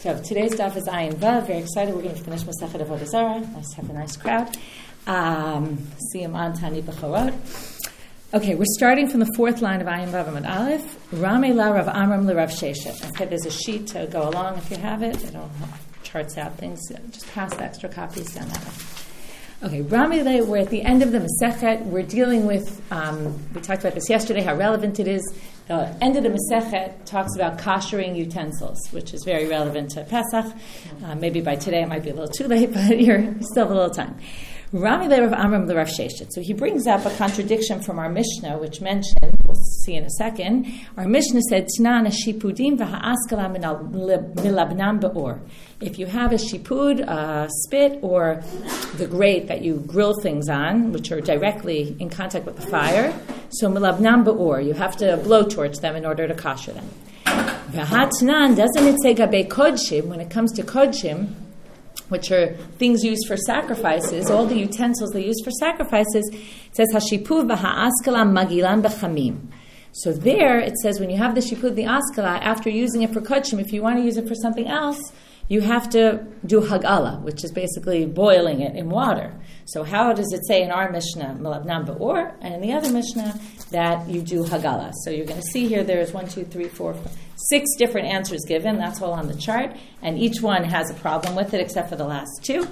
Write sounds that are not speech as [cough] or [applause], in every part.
So today's daf is Ayin Vav. Very excited. We're going to finish Masechet Avodah Zarah. Let's have a nice crowd. Um, see him on Tani B'chorot. Okay, we're starting from the fourth line of Ayin Vav Amad Aleph. Rame la Rav Amram le Rav Sheshet. Okay, there's a sheet to go along if you have it. It all charts out things. Just pass the extra copies down that way. Okay, Ramile, we're at the end of the Masechet. We're dealing with, um, we talked about this yesterday, how relevant it is. The end of the Masechet talks about koshering utensils, which is very relevant to Pesach. Uh, maybe by today it might be a little too late, [laughs] but you're still have a little time. Ramile Rav Amram the Rav Sheshet. So he brings up a contradiction from our Mishnah, which mentioned, we'll see in a second, our Mishnah said, Tnan shipudim milabnam be'or. If you have a shipud, a spit, or the grate that you grill things on, which are directly in contact with the fire, so milabnam be'or, you have to blowtorch them in order to kosher them. V'hatnan, doesn't it say gabe kodshim, when it comes to kodshim, which are things used for sacrifices, all the utensils they use for sacrifices, it says hashipuv v'ha'askala magilan b'chamim. So there it says when you have the shipud the askala, after using it for kodshim, if you want to use it for something else, you have to do hagala, which is basically boiling it in water. So how does it say in our Mishnah, Malabnam Ba'or, and in the other Mishnah, that you do hagala? So you're going to see here there's one, two, three, four, five, six different answers given. That's all on the chart. And each one has a problem with it, except for the last two.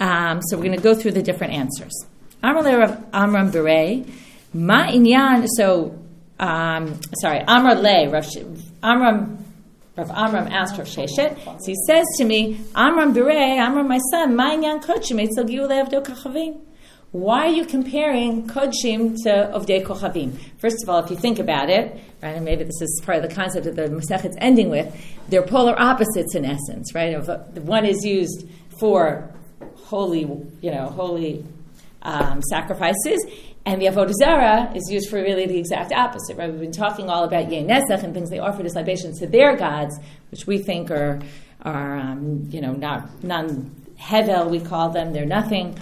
Um, so we're going to go through the different answers. Amram Bere, Ma Inyan, so, um, sorry, Amr Le, Amram Rav Amram asked Rav Sheshet. So he says to me, Amram Bire, Amram my son, Ma'inyan Kodshim, Eitzel Giule Avdo Kachavim. Why are you comparing Kodshim to Ovdei Kochavim? First of all, if you think about it, right, and maybe this is part of the concept that the Masechet's ending with, they're polar opposites in essence, right? If one is used for holy, you know, holy um, sacrifices, and the Avodah Zarah is used for really the exact opposite, right? We've been talking all about Yeh Nesach and things they offer as libations to their gods, which we think are, are um, you know, not non hevel, we call them, they're nothing.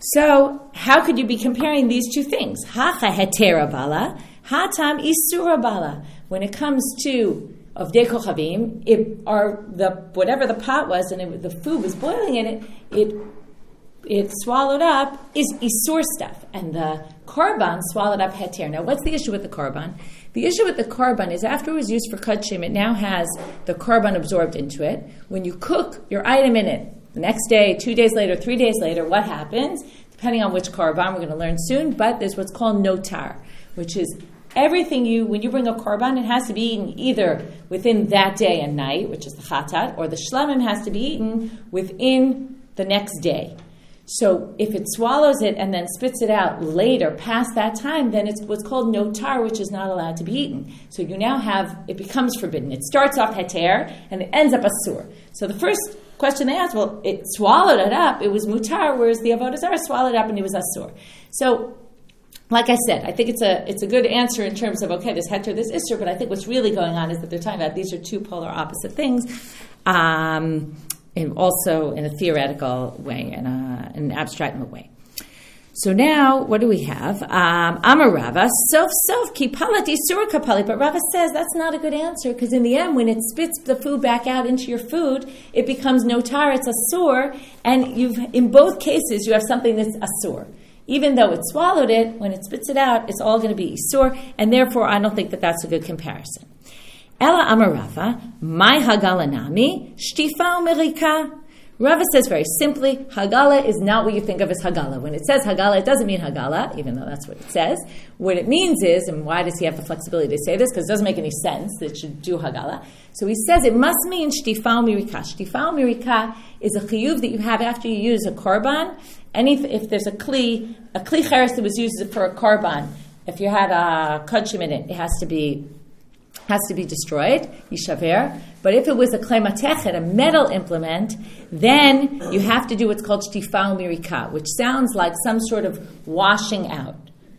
So, how could you be comparing these two things? Hacha hetera bala, hatam isura bala. When it comes to of dekochavim, it or the whatever the pot was and it, the food was boiling in it, it it swallowed up is isur stuff, and the korban swallowed up heter. Now, what's the issue with the korban? The issue with the korban is after it was used for kachim, it now has the korban absorbed into it. When you cook your item in it, the next day, two days later, three days later, what happens? Depending on which korban, we're going to learn soon, but there's what's called notar, which is everything you, when you bring a korban, it has to be eaten either within that day and night, which is the chatat, or the shlamim has to be eaten within the next day. So if it swallows it and then spits it out later, past that time, then it's what's called notar, which is not allowed to be eaten. So you now have, it becomes forbidden. It starts off heter and it ends up asur. So the first question they asked, well, it swallowed it up, it was mutar, whereas the avodah zarah swallowed it up and it was asur. So like I said, I think it's a it's a good answer in terms of okay, this heter, this isser, but I think what's really going on is that they're talking about these are two polar opposite things. Um, in also in a theoretical way, in, a, in an abstract way. So now, what do we have? Um, Amarava, self self kipalat isura kapali. But Rava says that's not a good answer because in the end, when it spits the food back out into your food, it becomes notar, it's a asur, and you've in both cases you have something that's a asur. Even though it swallowed it, when it spits it out, it's all going to be isur, and therefore I don't think that that's a good comparison. Ella Amarava, my Hagalanami, Shtifa Merika. Rava says very simply, Hagala is not what you think of as Hagala. When it says Hagala, it doesn't mean Hagala, even though that's what it says. What it means is, and why does he have the flexibility to say this? Because it doesn't make any sense that it should do Hagala. So he says it must mean Shtifal Mirika. Shtifal Mirika is a chiyuv that you have after you use a korban. Any, if there's a kli, a kli cheres that was used for a korban, if you had a kachim in it, it has to be has to be destroyed, yishaver. But if it was a klematechet, a metal implement, then you have to do what's called shtifal mirika, which sounds like some sort of washing out.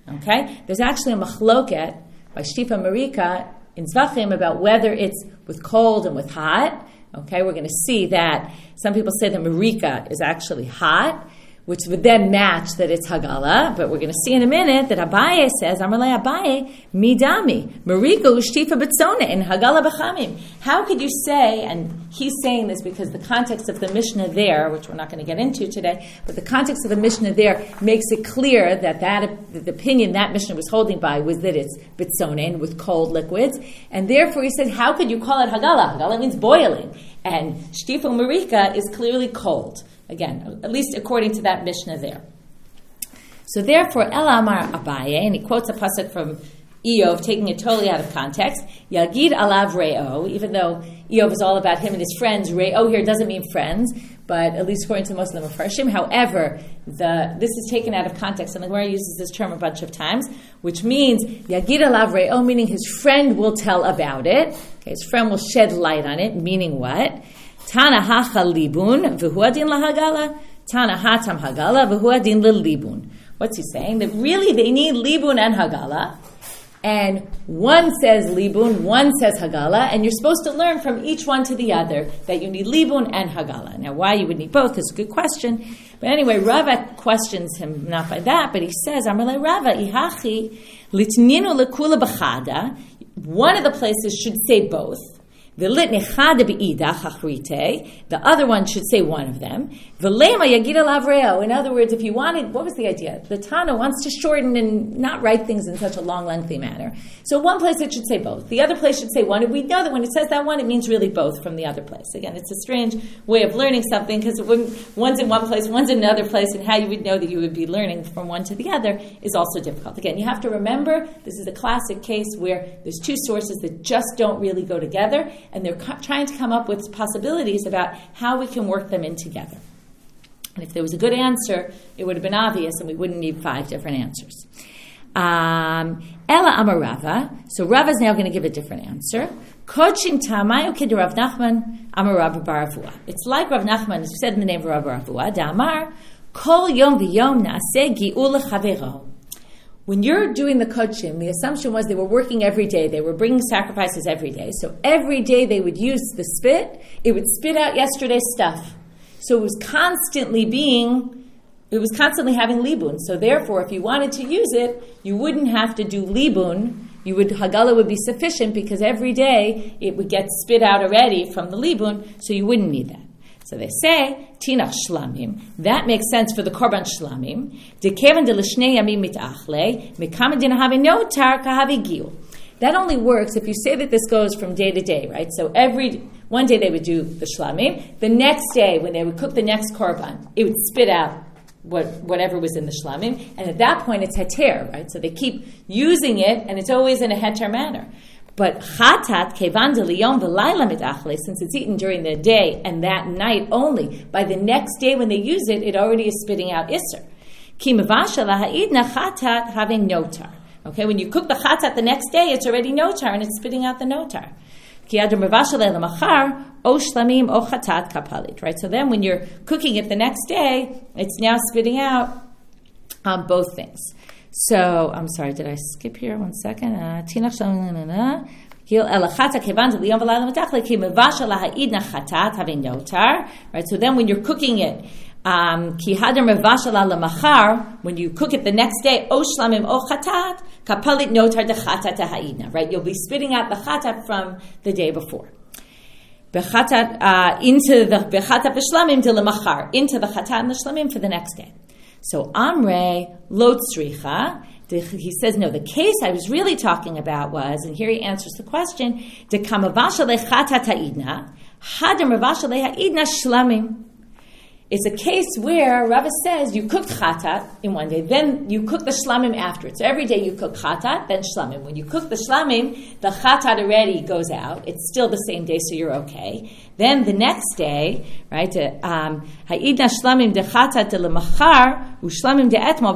Okay? There's actually a machloket by shtifa mirika in Zvachim about whether it's with cold and with hot. Okay, we're going to see that some people say that marika is actually hot, which would then match that it's Hagala, but we're going to see in a minute that Abaye says, Amarle Abaye, Midami, Mariko Ushtifa Bitsona in Hagala B'chamim. How could you say, and he's saying this because the context of the Mishnah there, which we're not going to get into today, but the context of the Mishnah there makes it clear that, that the opinion that Mishnah was holding by was that it's Bitsonin with cold liquids, and therefore he said, how could you call it Hagala? Hagala means boiling, and Shtifa Marika is clearly cold. Again, at least according to that Mishnah there. So therefore, El Amar Abaye, and he quotes a pasuk from Eov, taking it totally out of context. Yagid alav reo, even though Eov is all about him and his friends. Reo here doesn't mean friends, but at least according to most of them, Mepharshim. However, the, this is taken out of context, and the Gemara uses this term a bunch of times, which means Yagid alav reo, meaning his friend will tell about it. Okay, his friend will shed light on it, meaning what? Tana libun v'hu adin lahagala. Tana hagala v'hu adin libun. What's he saying? That really they need libun and hagala. And one says libun, one says hagala, and you're supposed to learn from each one to the other that you need libun and hagala. Now, why you would need both is a good question. But anyway, Rava questions him not by that, but he says, Amarle Rava, ihachi litninu lekula b'chada. One of the places should say both. The other one should say one of them. In other words, if you wanted, what was the idea? The Tana wants to shorten and not write things in such a long, lengthy manner. So one place it should say both. The other place should say one. And we know that when it says that one, it means really both from the other place. Again, it's a strange way of learning something because one's in one place, one's in another place, and how you would know that you would be learning from one to the other is also difficult. Again, you have to remember this is a classic case where there's two sources that just don't really go together and they're co- trying to come up with possibilities about how we can work them in together. And if there was a good answer, it would have been obvious, and we wouldn't need five different answers. Um, Ella Amarava. So Rava is now going to give a different answer. Kochim Tamayu Kid Rav Nachman Amarav Baravua. It's like Rav Nachman is said in the name of Rav Baravua. Damar Kol Yom V'Yom Naaseh Gi'ul. When you're doing the kochim, the assumption was they were working every day. They were bringing sacrifices every day. So every day they would use the spit. It would spit out yesterday's stuff. So it was constantly being, it was constantly having libun. So therefore, if you wanted to use it, you wouldn't have to do libun. You would hagala would be sufficient because every day it would get spit out already from the libun. So you wouldn't need that. So they say, Tinach Shlamim. That makes sense for the Korban Shlamim. De Yamim Mitachle, Notar Kahavi Gil. That only works if you say that this goes from day to day, right? So every one day they would do the shlamim. The next day, when they would cook the next korban, it would spit out what, whatever was in the shlamim. And at that point, it's heter, right? So they keep using it, and it's always in a heter manner. But chatat kevan liyom v'layla mitachle, since it's eaten during the day and that night only, by the next day when they use it, it already is spitting out iser. Ki mevasha laha'idna chatat having notar. Okay, when you cook the chatat the next day, it's already notar and it's spitting out the notar. Right, so then when you're cooking it the next day, it's now spitting out um, both things. So I'm sorry, did I skip here? One second. Uh, right, so then when you're cooking it, um, when you cook it the next day, right? You'll be spitting out the chatat from the day before. Uh, into the into the chatat and the shlamim for the next day. So Amre lotzricha. He says, no, the case I was really talking about was, and here he answers the question, hadam shlamim is a case where Rava says you cooked chatat in one day, then you cook the shlamim afterwards. So every day you cook chatat, then shlamim. When you cook the shlamim, the chatat already goes out. It's still the same day, so you're okay. Then the next day, right, um, ha'idna shlamim de chatat u'shlamim de etmo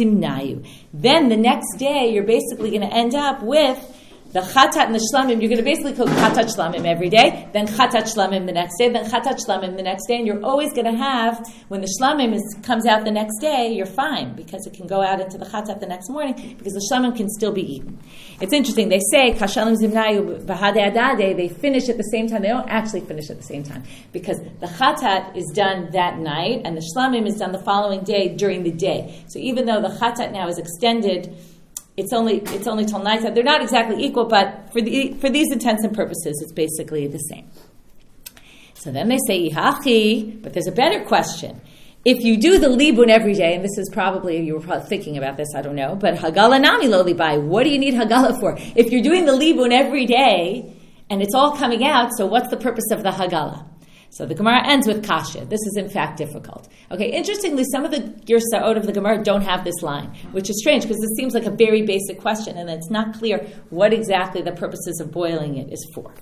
zimnayu. Then the next day, you're basically going to end up with the chatat and the shlamim, you're going to basically cook chatat shlamim every day, then chatat shlamim the next day, then chatat shlamim the next day, and you're always going to have, when the shlamim is, comes out the next day, you're fine, because it can go out into the chatat the next morning, because the shlamim can still be eaten. It's interesting, they say, kashalim zimnayu bahade adade, they finish at the same time, they don't actually finish at the same time, because the chatat is done that night, and the shlamim is done the following day during the day. So even though the chatat now is extended, it's only it's only till nighttime. They're not exactly equal, but for the for these intents and purposes, it's basically the same. So then they say ihachi, but there's a better question. If you do the libun every day, and this is probably you were probably thinking about this, I don't know, but hagala nami lo libai. What do you need hagala for? If you're doing the libun every day and it's all coming out, so what's the purpose of the hagala? So the Gemara ends with kasha. This is in fact difficult. Okay, interestingly, some of the Girsa'ot of the Gemara don't have this line, which is strange because it seems like a very basic question and it's not clear what exactly the purposes of boiling it is for.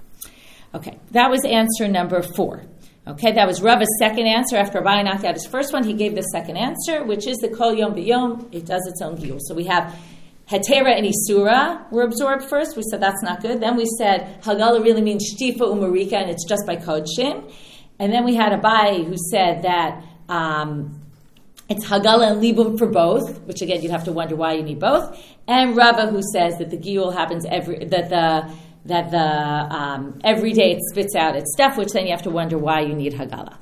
Okay, that was answer number four. Okay, that was Rava's second answer. After Rabbi knocked out his first one, he gave the second answer, which is the Kol Yom B'Yom. It does its own giyul. So we have Hetera and Isura were absorbed first. We said that's not good. Then we said Hagala really means Shtifa Umarika, and it's just by Kodshim. And then we had Abaye who said that um, it's Hagala and Libun for both, which again you'd have to wonder why you need both. And Rava who says that the Giyul happens every that the that the um, every day it spits out its stuff, which then you have to wonder why you need Hagala.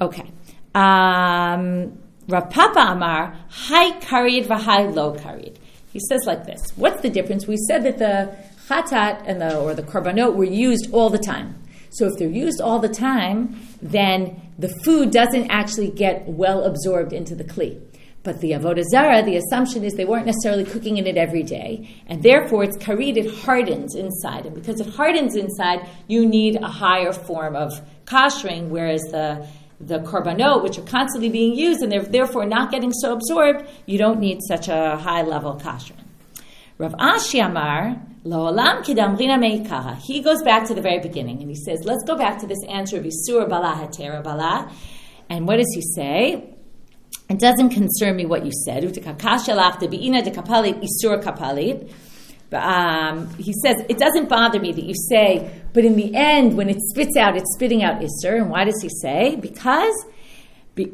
Okay. Um, Rav Papa Amar, high karid v'high low karid. He says like this. What's the difference? We said that the chatat and the or the korbanot were used all the time. So if they're used all the time, then the food doesn't actually get well absorbed into the kli. But the avodah zara, the assumption is they weren't necessarily cooking in it every day, and therefore it's karid, it hardens inside, and because it hardens inside, you need a higher form of kashering, whereas the the korbanot, which are constantly being used and they're therefore not getting so absorbed, you don't need such a high level kashering. Rav Ashi Amar, Lo'olam kidamrina meikaha. He goes back to the very beginning and he says, let's go back to this answer of Isur bala hatera bala. And what does he say? It doesn't concern me what you said. Um, he says, it doesn't bother me that you say, but in the end, when it spits out, it's spitting out Isur. And why does he say? Because when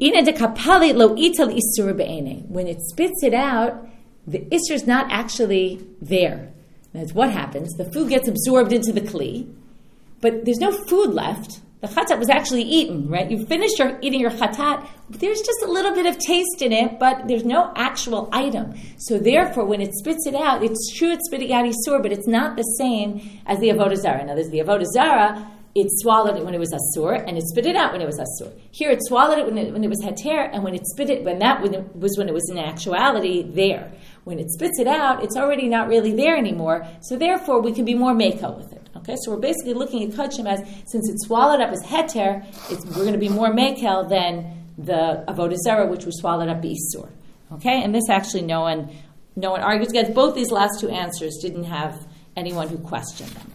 it spits it out, the Isser is not actually there. That's what happens. The food gets absorbed into the Kli, but there's no food left. The chatat was actually eaten, right? You finished your, eating your chatat, there's just a little bit of taste in it, but there's no actual item. So therefore, when it spits it out, it's true it's spitting out Isur, but it's not the same as the Avodah Zarah. Now, there's the Avodah Zarah, it swallowed it when it was asur, and it spit it out when it was asur. Here, it swallowed it when it, when it was heter, and when it spit it, when that was when it was in actuality there. When it spits it out, it's already not really there anymore. So therefore, we can be more mako with it. Okay, so we're basically looking at kachim as since it's swallowed up as heter, we're going to be more makel than the avodah which was swallowed up isur. Okay, and this actually no one no one argues against. Both these last two answers didn't have anyone who questioned them.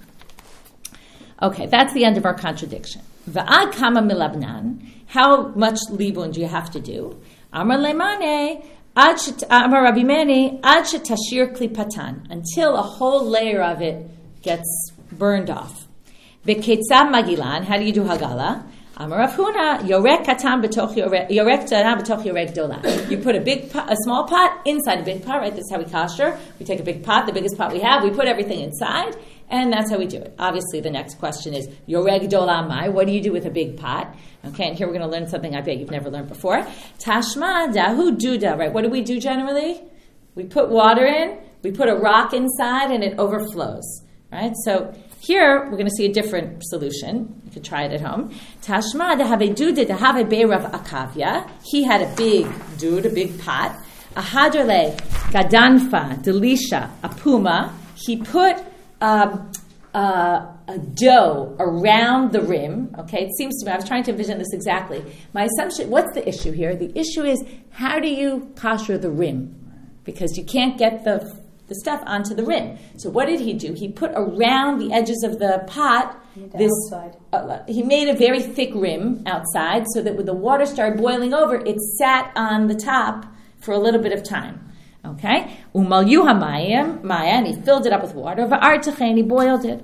Okay, that's the end of our contradiction. Va'ad kama milabnan. How much libun do you have to do? Amar lemane. Amar Rabbi Meni. Ad tashir klipatan. Until a whole layer of it gets burned off. V'ketzam magilan. How do you do hagala? Amar Huna, yorek katan b'toch yorek tana b'toch yorek dola. You put a big, a small pot inside a big pot, right? This is how we kosher. We take a big pot, the biggest pot we have, we put everything inside, and that's how we do it. Obviously, the next question is yoreg dola mai. What do you do with a big pot? Okay, and here we're going to learn something I bet you've never learned before. Tashma dahu duda. Right? What do we do generally? We put water in, we put a rock inside, and it overflows. Right? So here, we're going to see a different solution. You could try it at home. Tashma de have dude de have beirav akavya. He had a big dude, a big pot. A hadrale gadanfa delisha apuma. He put um, uh, a dough around the rim. Okay, it seems to me. I was trying to envision this exactly. My assumption. What's the issue here? The issue is how do you kosher the rim? Because you can't get the the stuff onto the rim. So what did he do? He put around the edges of the pot this. Uh, he made a very thick rim outside, so that when the water started boiling over, it sat on the top for a little bit of time. Okay? Umal yuhamayim, maya, and he filled it up with water. Va'artach, and he boiled it.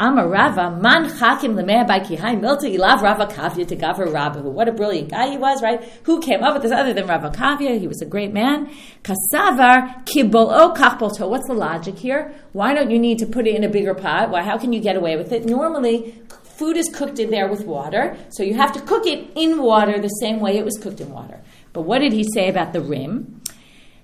Amarava, man chakim lemeh by kihai milta ilav Rava Kavya to gaver Rabbahu. What a brilliant guy he was, right? Who came up with this other than Rava Kavya? He was a great man. Kasavar kibolo kachbolto. What's the logic here? Why don't you need to put it in a bigger pot? Why? How can you get away with it? Normally, food is cooked in there with water, so you have to cook it in water the same way it was cooked in water. But what did he say about the rim?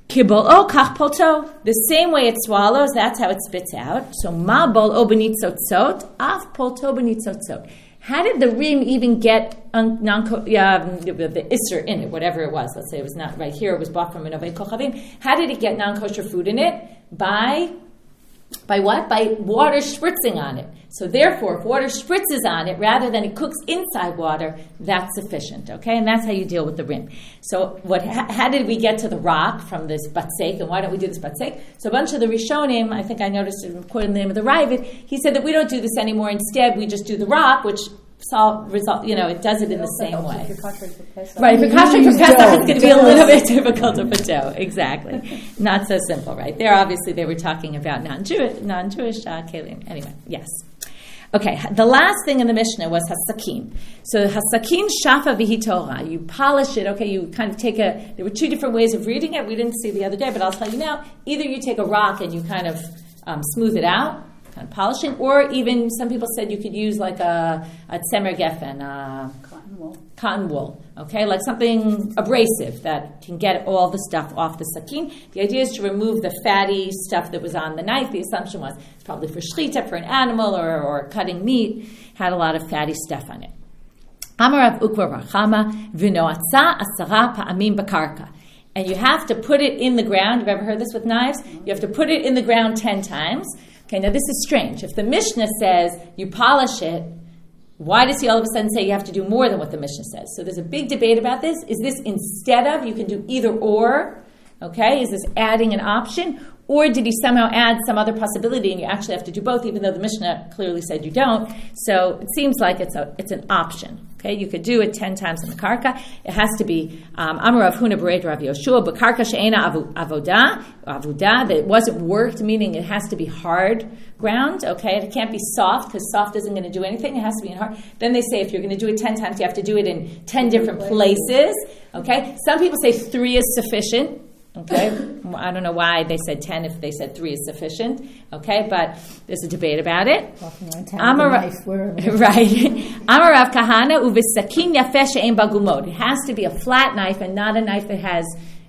Kibol o kach. The same way it swallows, that's how it spits out. So ma bol o benitzotzot, af polto benitzotzot. How did the rim even get un, non, uh, the isser in it, whatever it was? Let's say it was not right here, it was bought from an Kochavim. How did it get non kosher food in it? By by what? By water spritzing on it. So therefore, if water spritzes on it rather than it cooks inside water, that's sufficient. Okay, and that's how you deal with the rim. So what? How did we get to the rock from this batsek? And why don't we do this batsek? So a bunch of the Rishonim, I think I noticed it quoted in the name of the Raavad, he said that we don't do this anymore. Instead, we just do the rock, which solve result. You know, it does it in the same way. Right. If you're concentrating for Pesach, it's going to be a little bit [laughs] difficult to put dough. Exactly. Not so simple, right? There, obviously, they were talking about non-Jewish, non-Jewish uh, kalim. Anyway, yes. Okay, the last thing in the Mishnah was hasakin. So hasakin shafa vihitora. You polish it. Okay, you kind of take a. There were two different ways of reading it. We didn't see the other day, but I'll tell you now. Either you take a rock and you kind of um, smooth it out, kind of polishing, or even some people said you could use like a, a tzemer geffen, a uh, cotton wool. Cotton wool, okay, like something abrasive that can get all the stuff off the sakin. The idea is to remove the fatty stuff that was on the knife. The assumption was it's probably for shchita, for an animal, or, or cutting meat, had a lot of fatty stuff on it. Amarav ukva rachama v'noatza asara pa'amim bakarka and you have to put it in the ground. You've ever heard this with knives? You have to put it in the ground 10 times. Okay, now this is strange. If the Mishnah says you polish it, why does he all of a sudden say you have to do more than what the Mishnah says? So there's a big debate about this. Is this instead of, you can do either or? Okay, is this adding an option? Or did he somehow add some other possibility and you actually have to do both, even though the Mishnah clearly said you don't? So it seems like it's, a, it's an option. Okay, you could do it ten times in the karka. It has to be um, Amar Rav Huna Bered Rav Yoshua, but karka she'ena avoda, avoda, that it wasn't worked, meaning it has to be hard ground, okay? It can't be soft, because soft isn't going to do anything. It has to be in hard. Then they say if you're going to do it ten times, you have to do it in ten different places, okay? Some people say three is sufficient. Okay, I don't know why they said ten if they said three is sufficient. Okay, but there's a debate about it. Amarav, [laughs] right? Amarav kahana uvisakin yafesh bagumot. It has to be a flat knife and not a knife that has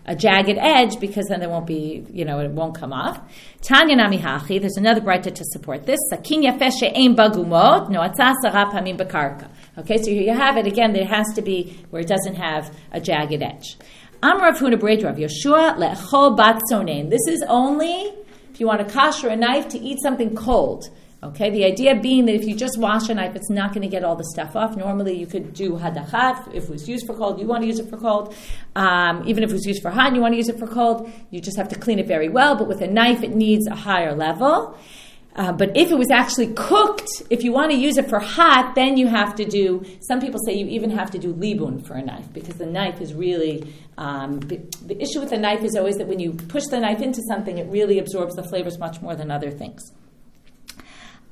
a jagged edge because then there won't be, you know, it won't come off. Tanya nami hachi. There's another brighter to support this. Sakin yafesh ein bagumot. No atzasara pamim bakarka. Okay, so here you have it again. There has to be where it doesn't have a jagged edge. Amrav Huna Brej Rav Yeshua le'echol bat sonein. This is only if you want to kosher a knife to eat something cold. Okay, the idea being that if you just wash a knife, it's not going to get all the stuff off. Normally, you could do hadachaf if it was used for cold. You want to use it for cold. Um, even if it was used for hot, you want to use it for cold. You just have to clean it very well. But with a knife, it needs a higher level. Uh, but if it was actually cooked, if you want to use it for hot, then you have to do. Some people say you even have to do libun for a knife because the knife is really. Um, the issue with the knife is always that when you push the knife into something, it really absorbs the flavors much more than other things.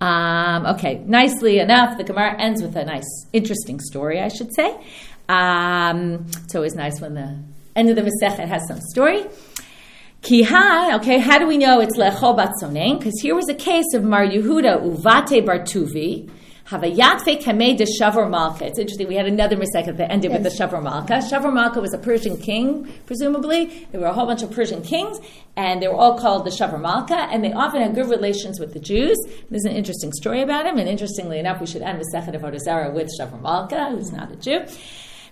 Um, okay, nicely enough, the Gemara ends with a nice, interesting story, I should say. Um, it's always nice when the end of the Masechet has some story. Kiha, okay, how do we know it's lecho batzonen? Because here was a case of Mar Yehuda uvate bartuvi. Havayatve kamei de Shavar Malka. It's interesting. We had another Masechet that ended yes. with the Shavar Malka. Shavar Malka was a Persian king, presumably. There were a whole bunch of Persian kings, and they were all called the Shavar Malka, and they often had good relations with the Jews. There's an interesting story about him, and interestingly enough, we should end Masechet Avodah Zarah with Shavar Malka, who's not a Jew.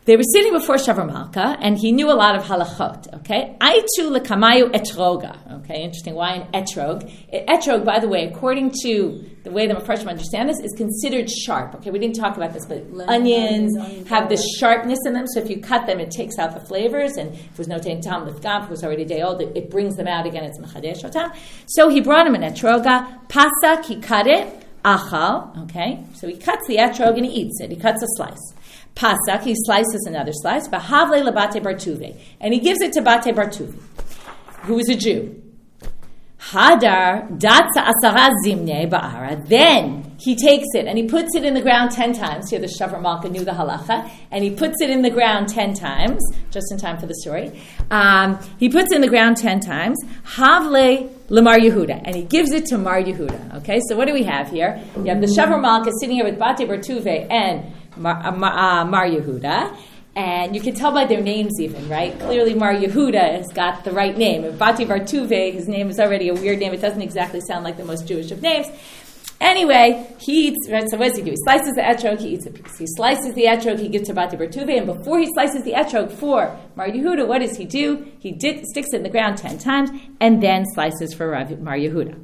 They were sitting before Shavar Malka, and he knew a lot of halachot. Okay, aitu lekamayu etroga. Okay, interesting. Why an etrog? Etrog, by the way, according to the way the Mepharshim understand this, is considered sharp. Okay, we didn't talk about this, but onions, onions have this sharpness in them. So if you cut them, it takes out the flavors. And if it was no tam with gam, it was already day old, it, it, brings them out again. It's mechadesh otam. So he brought him an etroga. Pasak, he cut it. Achal. Okay, so he cuts the etrog and he eats it. He cuts a slice. Pasak, he slices another slice, Bahavle labate bartuve, and he gives it to bate bartuve. who is a Jew. Hadar datsa asara zimne ba'ara. Then he takes it and he puts it in the ground ten times. Here, the Shavar Malka knew the halacha, and he puts it in the ground ten times, just in time for the story. Um, he puts it in the ground ten times. Havle lemar Yehuda, and he gives it to Mar Yehuda. Okay, so what do we have here? You have the Shavar Malka sitting here with Bate Bertuve and Mar, uh, Mar, uh, Yehuda. And you can tell by their names, even, right? Clearly, Mar Yehuda has got the right name. And Bati Bartuve, his name is already a weird name. It doesn't exactly sound like the most Jewish of names. Anyway, he eats, right, so what does he do? He slices the etrog, he eats a piece. He slices the etrog, he gives to Bati Bartuve, and before he slices the etrog for Mar Yehuda, what does he do? He did, sticks it in the ground ten times, and then slices for Mar Yehuda.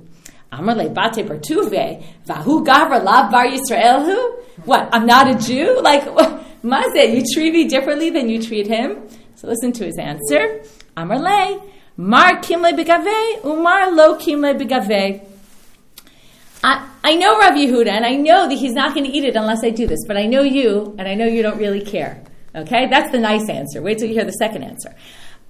Amar le bate bartuve, vahu gavra lav bar Yisrael who? What, I'm not a Jew? Like, [laughs] Mazeh, you treat me differently than you treat him? So listen to his answer. Amar le, mar kimle begave, umar lo kimle begave. I, I know Rav Yehuda, and I know that he's not going to eat it unless I do this, but I know you, and I know you don't really care. Okay? That's the nice answer. Wait till you hear the second answer.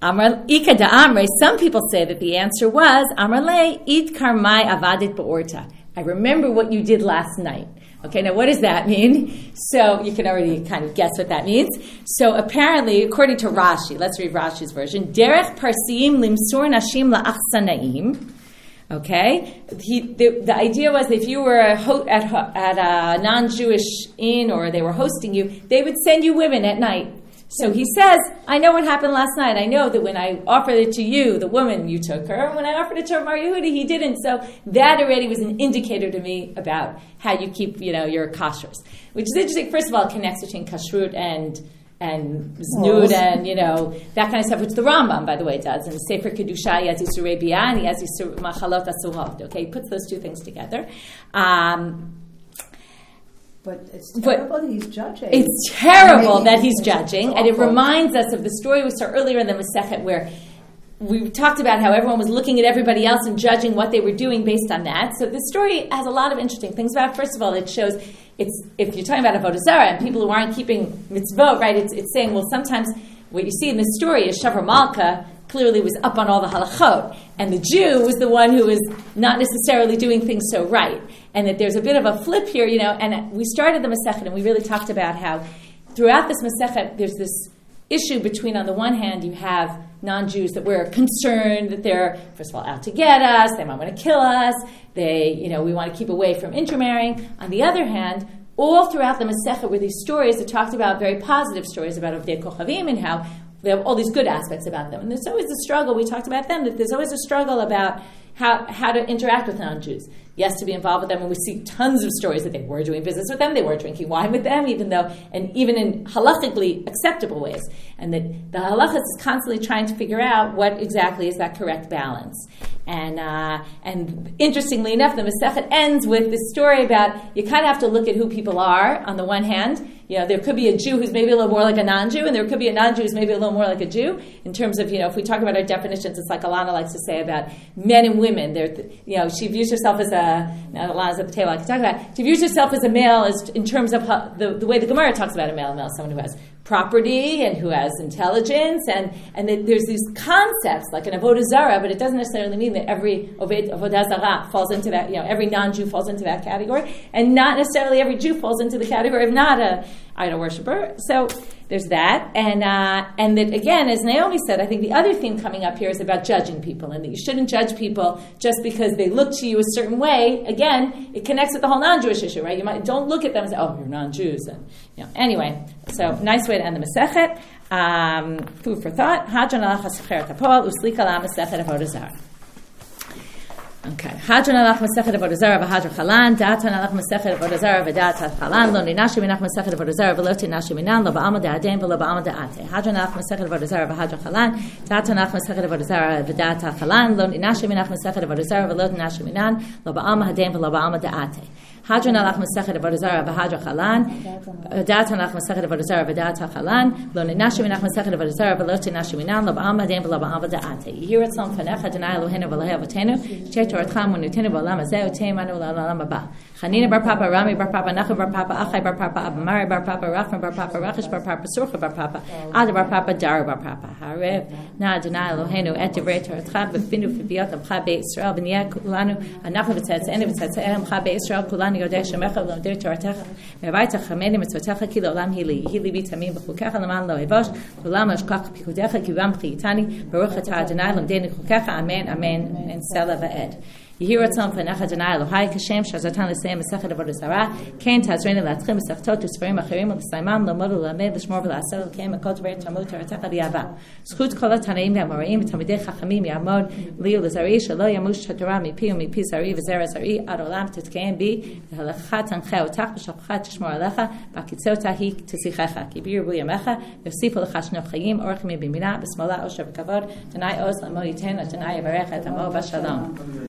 Ika da Amre, some people say that the answer was Amar le it karmai avadit beorta. I remember what you did last night. Okay, now what does that mean? So you can already kind of guess what that means. So apparently, according to Rashi, let's read Rashi's version. Derech parsim limsur nashim la'achsanaim. Okay, he, the, the idea was if you were ho- at, at a non-Jewish inn or they were hosting you, they would send you women at night so he says, I know what happened last night. I know that when I offered it to you, the woman, you took her. And when I offered it to Mar Yehudi, he didn't. So that already was an indicator to me about how you keep, you know, your kashrus. Which is interesting. First of all, it connects between kashrut and and znut and you know that kind of stuff, which the Rambam, by the way, does. And Sefer Kedusha, Yaz Yisur Biyani, Yaz Yisur Machalot Asuhot. Okay, he puts those two things together. Um, but it's terrible but that he's judging. It's terrible that he's judging, and it reminds us of the story we saw earlier in the Masechet where we talked about how everyone was looking at everybody else and judging what they were doing based on that. So the story has a lot of interesting things about. It. First of all, it shows it's if you're talking about a Vodazara and people who aren't keeping mitzvot, right? It's, it's saying well sometimes what you see in this story is Shavar Malka clearly was up on all the halachot, and the Jew was the one who was not necessarily doing things so right, and that there's a bit of a flip here, you know. And we started the Masechet, and we really talked about how throughout this Masechet there's this issue between, on the one hand, you have non-Jews that we're concerned that they're first of all out to get us, they might want to kill us, they, you know, we want to keep away from intermarrying. On the other hand, all throughout the Masechet were these stories that talked about very positive stories about Avdei Kochavim and how they have all these good aspects about them. And there's always a struggle, we talked about them, that there's always a struggle about how, how to interact with non Jews. Yes, to be involved with them, and we see tons of stories that they were doing business with them, they were drinking wine with them, even though, and even in halachically acceptable ways. And that the halachas is constantly trying to figure out what exactly is that correct balance. And, uh, and interestingly enough, the Masechet ends with this story about you kind of have to look at who people are on the one hand. You know, there could be a Jew who's maybe a little more like a non-Jew, and there could be a non-Jew who's maybe a little more like a Jew. In terms of, you know, if we talk about our definitions, it's like Alana likes to say about men and women. They're, you know, she views herself as a, now Alana's at the table, I can talk about, she views herself as a male as, in terms of how, the, the way the Gemara talks about a male, male, someone who has property and who has intelligence, and, and there's these concepts like an avodah zara, but it doesn't necessarily mean that every avodah zara falls into that. You know, every non-Jew falls into that category, and not necessarily every Jew falls into the category of not a idol worshiper. So there's that, and uh, and that again, as Naomi said, I think the other theme coming up here is about judging people, and that you shouldn't judge people just because they look to you a certain way. Again, it connects with the whole non-Jewish issue, right? You might don't look at them and say, "Oh, you're non-Jews," and you know. Anyway, so nice way to end the Masechet. Um, food for thought. Hadron alach tapol uslika la Masechet avodah Okay. Hadron alach masechet avodah zara v'hadr chalan. Datan alach masechet avodah zara v'dat chalan. Lo ninashi minach masechet avodah zara v'lo tinashi minan. Lo ba'amad da'adem v'lo ba'amad da'ate. Hadron alach masechet avodah zara v'hadr chalan. Datan alach masechet avodah zara v'dat chalan. Lo ninashi minach masechet avodah zara v'lo tinashi minan. Lo ba'amad da'adem v'lo ba'amad da'ate. Hadran alach masechet avarazara v'hadra chalan. Da'at hanach masechet avarazara v'da'at hachalan. Lo nenashim inach masechet avarazara v'lo tenashim inan lo ba'am adem v'lo ba'am v'da'ate. Yirat salam fanecha denai Eloheinu v'lehe avotenu. Shei toratcha monutenu v'olam azeh uteimanu v'olam haba. Chanina bar Papa, Rami bar Papa, Nachum bar Papa, Achai bar Papa, Abamari bar Papa, Rachman bar Papa, Rachish bar Papa, Surcha bar Papa, Ada bar Papa, Dara bar Papa. Harev, Na Adonai Eloheinu, Et Divrei Toratcha, Befinu Fibiot, Amcha Be Yisrael, V'niyah Kulanu, Anacha V'tzetzeinu, V'tzetzeinu, Amcha Be Yisrael, Kulanu Yodei Shemecha, V'lomdir Toratecha, Mevaita Chameni, Mitzvotecha, Ki L'olam Hili, Hili Bitamim, B'chukecha, L'man Lo Evosh, Kulam Ashkach Pikudecha, Ki Vam Chiyitani, Baruch Atah Adonai, L'mdeni Chukecha, Amen, Amen, and Sela V'ed. יהי רצון פניך אדוני אלוהי כשם שעזרתן לסיים מסכת עבודה זרה, כן תעזרנו להתחיל מסכתות וספרים אחרים ולסיימם ללמוד וללמד, לשמור ולעשות ולקיים מכל דברי תלמוד תורתך באהבה. זכות כל התנאים והאמוראים ותלמידי חכמים יעמוד לי ולזרעי שלא ימוש התורה מפי ומפי זרעי וזרע זרעי עד עולם תתקיים בי, והלכה תנחה אותך ושלחך תשמור עליך, והקיצותה היא תשיחך, כי בי ירבו ימיך, יוסיפו לך שנות חיים, אורך ימי במינה, בשמאלה אושר וכבוד, אדוני עוז לעמו ייתן, אדוני יברך את עמו בשלום.